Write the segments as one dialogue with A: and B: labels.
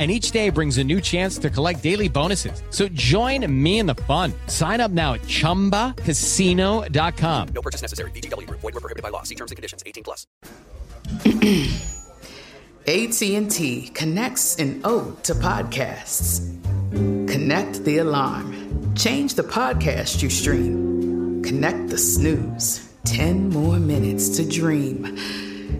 A: and each day brings a new chance to collect daily bonuses. So join me in the fun. Sign up now at ChumbaCasino.com.
B: No purchase necessary. VGW. Void were prohibited by law. See terms and conditions. 18 plus.
C: AT&T connects an ode to podcasts. Connect the alarm. Change the podcast you stream. Connect the snooze. 10 more minutes to dream.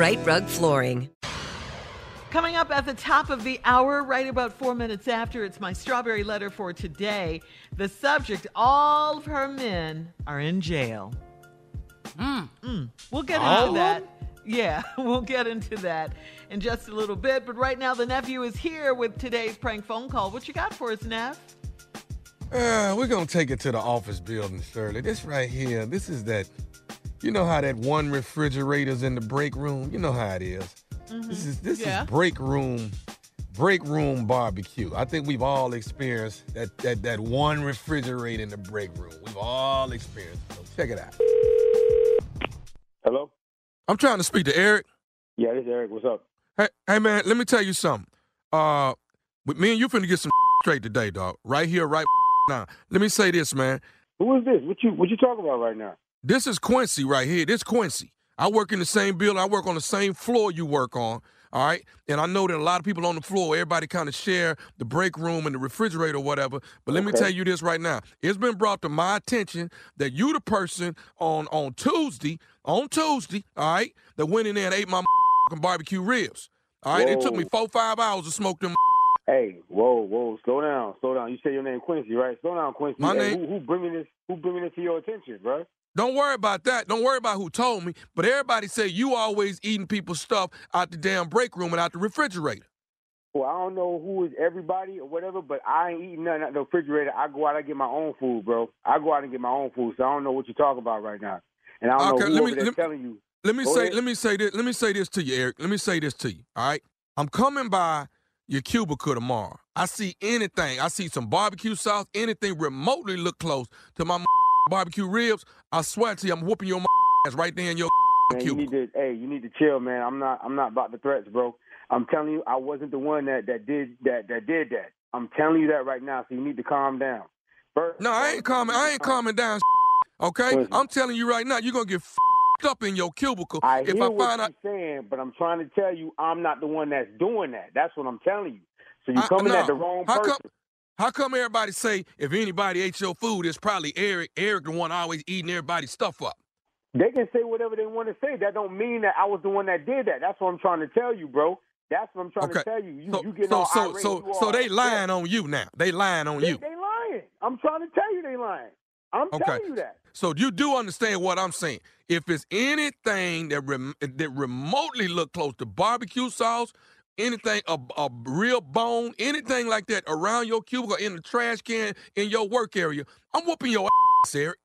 D: Rite Rug Flooring.
E: Coming up at the top of the hour, right about four minutes after, it's my strawberry letter for today. The subject all of her men are in jail. Mm. We'll get
F: All
E: into
F: of
E: that. Yeah, we'll get into that in just a little bit. But right now, the nephew is here with today's prank phone call. What you got for us, Neff?
F: Uh, we're gonna take it to the office building, Shirley. This right here, this is that. You know how that one refrigerator's in the break room. You know how it is. This is this
E: Yeah.
F: is break room, break room barbecue. I think we've all experienced that that that one refrigerator in the break room. We've all experienced. it. So check it out.
G: Hello?
F: I'm trying to speak to Eric.
G: Yeah, this is Eric. What's up?
F: Hey, hey man, let me tell you something. Uh, with me and you finna get some straight today, dog. Right here, right now. Let me say this, man.
G: Who is this? What you what you talking about right now?
F: This is Quincy right here. This Quincy. I work in the same building. I work on the same floor you work on. All right. And I know that a lot of people on the floor, everybody kind of share the break room and the refrigerator or whatever. But let me tell you this right now. It's been brought to my attention that you the person on on Tuesday, on Tuesday, all right, that went in there and ate my barbecue ribs. All right. It took me four, five hours to smoke them.
G: Hey, whoa, whoa, slow down, slow down. You say your name Quincy, right? Slow down, Quincy.
F: My
G: Hey,
F: name-
G: Who, who bringing this? Who bringing this to your attention, bro?
F: Don't worry about that. Don't worry about who told me. But everybody say you always eating people's stuff out the damn break room and out the refrigerator.
G: Well, I don't know who is everybody or whatever, but I ain't eating nothing out the refrigerator. I go out and get my own food, bro. I go out and get my own food, so I don't know what you're talking about right now. And I don't
F: Okay,
G: know who
F: let me- let-
G: telling you.
F: Let me
G: Go
F: say,
G: ahead.
F: let me say this, let me say this to you, Eric. Let me say this to you. All right. I'm coming by your cubicle tomorrow. I see anything. I see some barbecue sauce, anything remotely look close to my barbecue ribs. I swear to you, I'm whooping your ass right there in your
G: Man, you
F: cubicle.
G: need to, hey, you need to chill, man. I'm not, I'm not about the threats, bro. I'm telling you, I wasn't the one that that did that that did that. I'm telling you that right now, so you need to calm down. First,
F: No, I ain't calming. I ain't calming down. Okay,
G: Listen.
F: I'm telling you right now, you're gonna get up in your cubicle
G: I
F: if
G: hear
F: I
G: what
F: find
G: you're
F: out.
G: saying, but I'm trying to tell you, I'm not the one that's doing that. That's what I'm telling you. So you're
F: I-
G: coming
F: no.
G: at the wrong
F: How
G: person.
F: come? How come everybody say if anybody ate your food, it's probably Eric. Eric the one always eating everybody's stuff up.
G: They can say whatever they want to say. That don't mean that I was the one that did that. That's what I'm trying to tell you, bro. That's what I'm trying
F: Okay.
G: to tell you. You,
F: so
G: you getting
F: so
G: all
F: so
G: irate,
F: so so they lying on you now. They lying on
G: They,
F: you.
G: they lying. I'm trying to tell you they lying. I'm
F: Okay.
G: telling you that.
F: So you do understand what I'm saying. If it's anything that rem- that remotely look close to barbecue sauce, anything a, a real bone, anything like that around your cubicle in the trash can in your work area, I'm whooping your ass, Eric.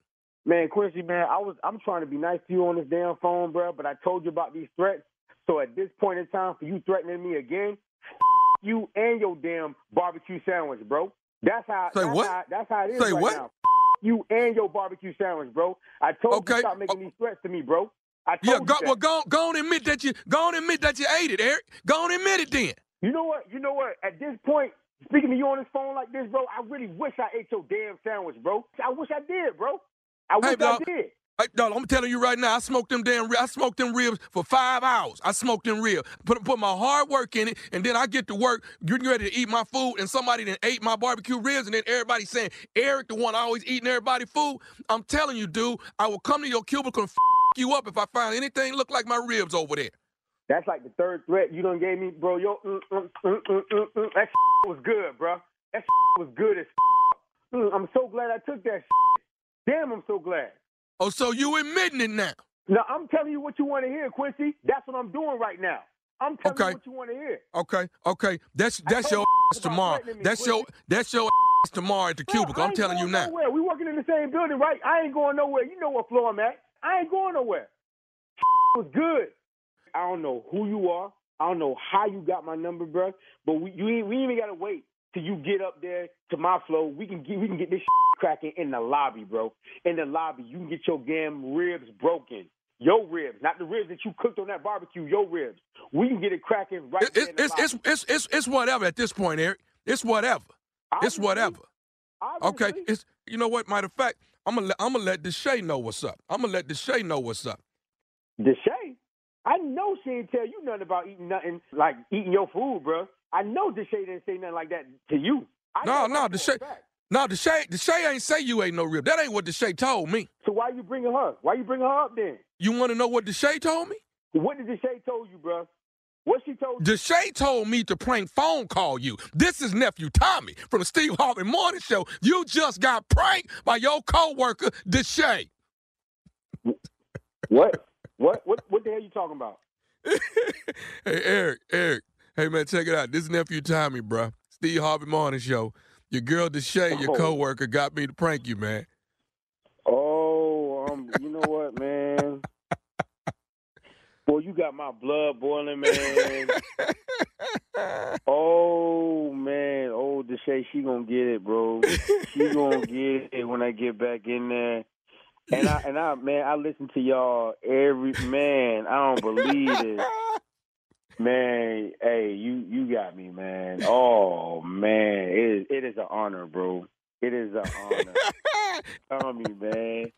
G: Man, Quincy, man, I was I'm trying to be nice to you on this damn phone, bro, but I told you about these threats. So at this point in time, for you threatening me again, you and your damn barbecue sandwich, bro. That's how.
F: Say
G: that's
F: what?
G: How, that's how it is
F: Say
G: right
F: what?
G: now. You and your barbecue sandwich, bro. I told
F: Okay.
G: you stop making these threats to me, bro. I told
F: Yeah,
G: you
F: go, well, go, go on and admit that you go on and admit that you ate it, Eric. Go on and admit it then.
G: You know what? You know what? At this point, speaking to you on this phone like this, bro, I really wish I ate your damn sandwich, bro. I wish I did, bro. I wish I did.
F: Hey, dog, I'm telling you right now, I smoked them damn ribs. I smoked them ribs for five hours. I smoked them ribs, put put my hard work in it, and then I get to work, getting ready to eat my food, and somebody then ate my barbecue ribs, and then everybody saying Eric, the one always eating everybody food. I'm telling you, dude, I will come to your cubicle and f- you up if I find anything look like my ribs over there.
G: That's like the third threat you done gave me, bro. Yo, mm, mm, mm, mm, mm, mm. that was good, bro. That was good as. I'm so glad I took that. Damn, I'm so glad.
F: Oh, so you admitting it now?
G: Now I'm telling you what you want to hear, Quincy. That's what I'm doing right now. I'm telling
F: Okay.
G: you what you want to hear.
F: Okay, okay, that's that's your ass tomorrow.
G: me,
F: That's your that's your ass tomorrow at the cubicle. I'm telling you now.
G: Nowhere. We working in the same building, right? I ain't going nowhere. You know what floor I'm at. I ain't going nowhere. was good. I don't know who you are. I don't know how you got my number, bro. But we you ain't, we ain't even gotta wait till you get up there to my flow. We can get we can get this cracking in the lobby, bro. In the lobby, you can get your damn ribs broken. Your ribs, not the ribs that you cooked on that barbecue. Your ribs. We can get it cracking right
F: It- It's
G: in the
F: it's,
G: lobby.
F: it's it's it's it's whatever at this point, Eric. It's whatever. It's
G: Obviously,
F: whatever. Okay, it's you know what? Matter of fact, I'm gonna let, I'm gonna let Deshae know what's up. I'm gonna let Deshae know what's up.
G: Deshae, I know she didn't tell you nothing about eating nothing like eating your food, bro. I know Deshae didn't say nothing like that to you. I
F: No, no,
G: that for a
F: Deshae,
G: fact.
F: no, Deshae, Deshae ain't say you ain't no rib. That ain't what Deshae told me.
G: So why you bringing her? Why you bringing her up then?
F: You want to know what Deshae told me?
G: What did Deshae told you, bro? What she told you?
F: Deshae told me to prank phone call you. This is nephew Tommy from the Steve Harvey Morning Show. You just got pranked by your coworker Deshae.
G: What? What? What? What the hell are you talking about?
F: hey Eric, Eric. Hey man, check it out. This is nephew Tommy, bro. Steve Harvey Morning Show. Your girl Deshae, your
G: Oh.
F: coworker, got me to prank you, man.
G: Oh, um, you know what, man? Boy, you got my blood boiling, man. oh man, oh Deshae, she gonna get it, bro. She gonna get it when I get back in there. And I and I man, I listen to y'all every man. I don't believe it. Man, hey, you you got me, man. Oh man, it is it is an honor, bro. It is an honor. Tommy, man.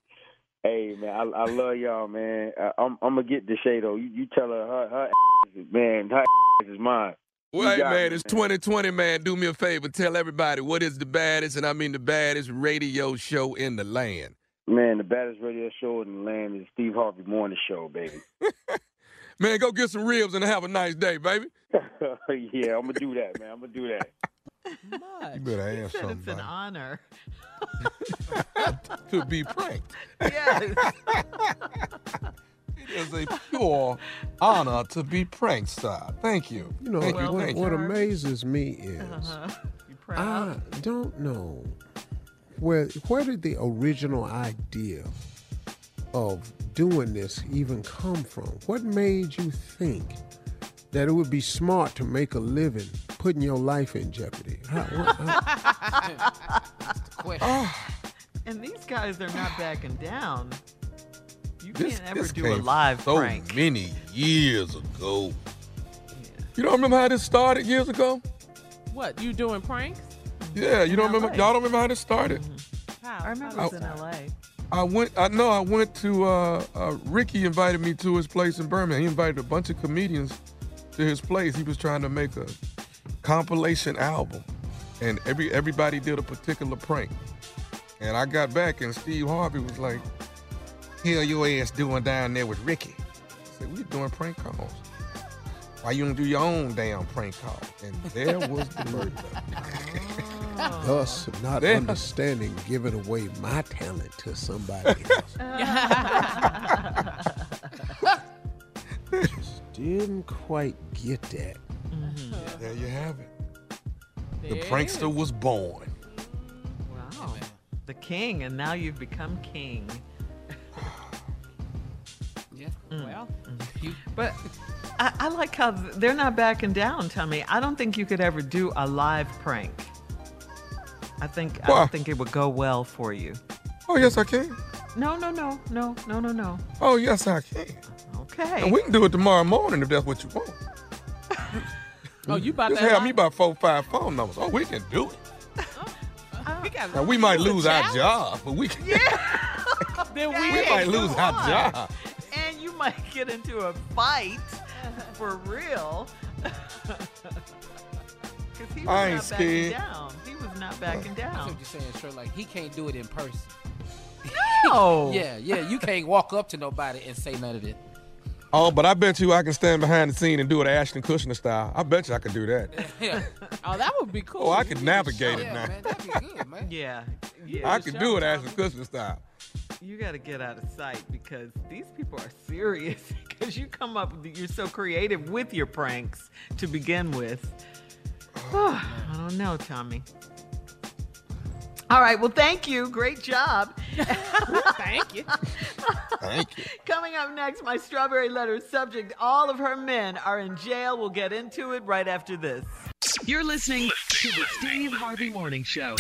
G: Hey, man, I, I love y'all, man. I, I'm I'm gonna get Deshae though. You, you tell her her, her ass is, man, her ass is mine.
F: Well, hey, man,
G: me,
F: it's 2020, man. Do me a favor. Tell everybody what is the baddest, and I mean the baddest radio show in the land.
G: Man, the baddest radio show in the land is Steve Harvey Morning Show, baby.
F: Man, go get some ribs and have a nice day, baby.
G: yeah, I'm gonna do that, man. I'm gonna do that.
F: You better
E: He
F: ask
E: said it's an honor.
F: to be pranked.
E: Yes.
F: It is a pure honor to be pranked, sir. Thank you.
H: You know,
F: Thank
E: Well,
H: what, what amazes me is
E: Uh-huh.
H: I don't know where where did the original idea of doing this even come from? What made you think that it would be smart to make a living putting your life in jeopardy? How, what- how-
E: And these guys they're not backing down. You
F: This,
E: can't ever
F: this
E: do
F: came
E: a live
F: so
E: prank.
F: many years ago. You don't remember how this started years ago?
I: What, you doing pranks?
F: Yeah, you don't
E: In
F: remember? Y'all don't remember how this started?
I: How?
E: I remember
I: How
E: it was in L.A.
F: I went. I know. I went to. Uh, uh, Ricky invited me to his place in Birmingham. He invited a bunch of comedians to his place. He was trying to make a compilation album, and every everybody did a particular prank. And I got back, and Steve Harvey was like, "Hell, your ass doing down there with Ricky?" I said, "We doing prank calls. Why you don't do your own damn prank call?" And there was the murder. Oh.
H: Thus, not
F: There.
H: understanding giving away my talent to somebody else. Uh. Just didn't quite get that. Mm-hmm.
F: There you have it. The prankster was born.
E: Wow. The king, and now you've become king.
I: Yeah. Mm. Well, mm. you,
E: But I, I like how they're not backing down, Tommy. I don't think you could ever do a live prank. I think I don't think it would go well for you.
F: Oh yes, I can.
E: No, no, no, no, no, no, no.
F: Oh yes, I can.
E: Okay.
F: And we can do it tomorrow morning if that's what you want.
I: Oh, you about
F: Just
I: that?
F: have me about four, five phone numbers. Oh, we can do it. Oh, oh.
I: We got
F: Now we might lose our job, but we can. Yeah.
I: then we,
F: we might lose our job.
E: and you might get into a fight for real. Because he was
F: I ain't
E: not
F: scared.
E: backing down. He was not backing
I: That's
E: down.
I: what you're saying, sure. Like he can't do it in person.
E: No.
I: Yeah, yeah. You can't walk up to nobody and say none of it.
F: Oh, but I bet you I can stand behind the scene and do it Ashton Kutcher style. I bet you I could do that.
I: Yeah. Oh, that would be cool.
F: Oh, I
I: You
F: could navigate
I: show-
F: it
I: yeah,
F: now.
I: Man, that'd be good, man.
E: Yeah. Yeah.
F: I could do it Ashton Kutcher style.
E: You got to get out of sight because these people are serious. Because you come up, you're so creative with your pranks to begin with. I don't know, Tommy. All right. Well, thank you. Great job.
I: Thank you.
F: Thank you.
E: Coming up next, my strawberry letter subject all of her men are in jail. We'll get into it right after this.
J: You're listening to the Steve Harvey Morning Show.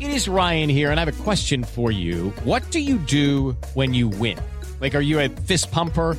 A: It is Ryan here, and I have a question for you. What do you do when you win? Like, are you a fist pumper?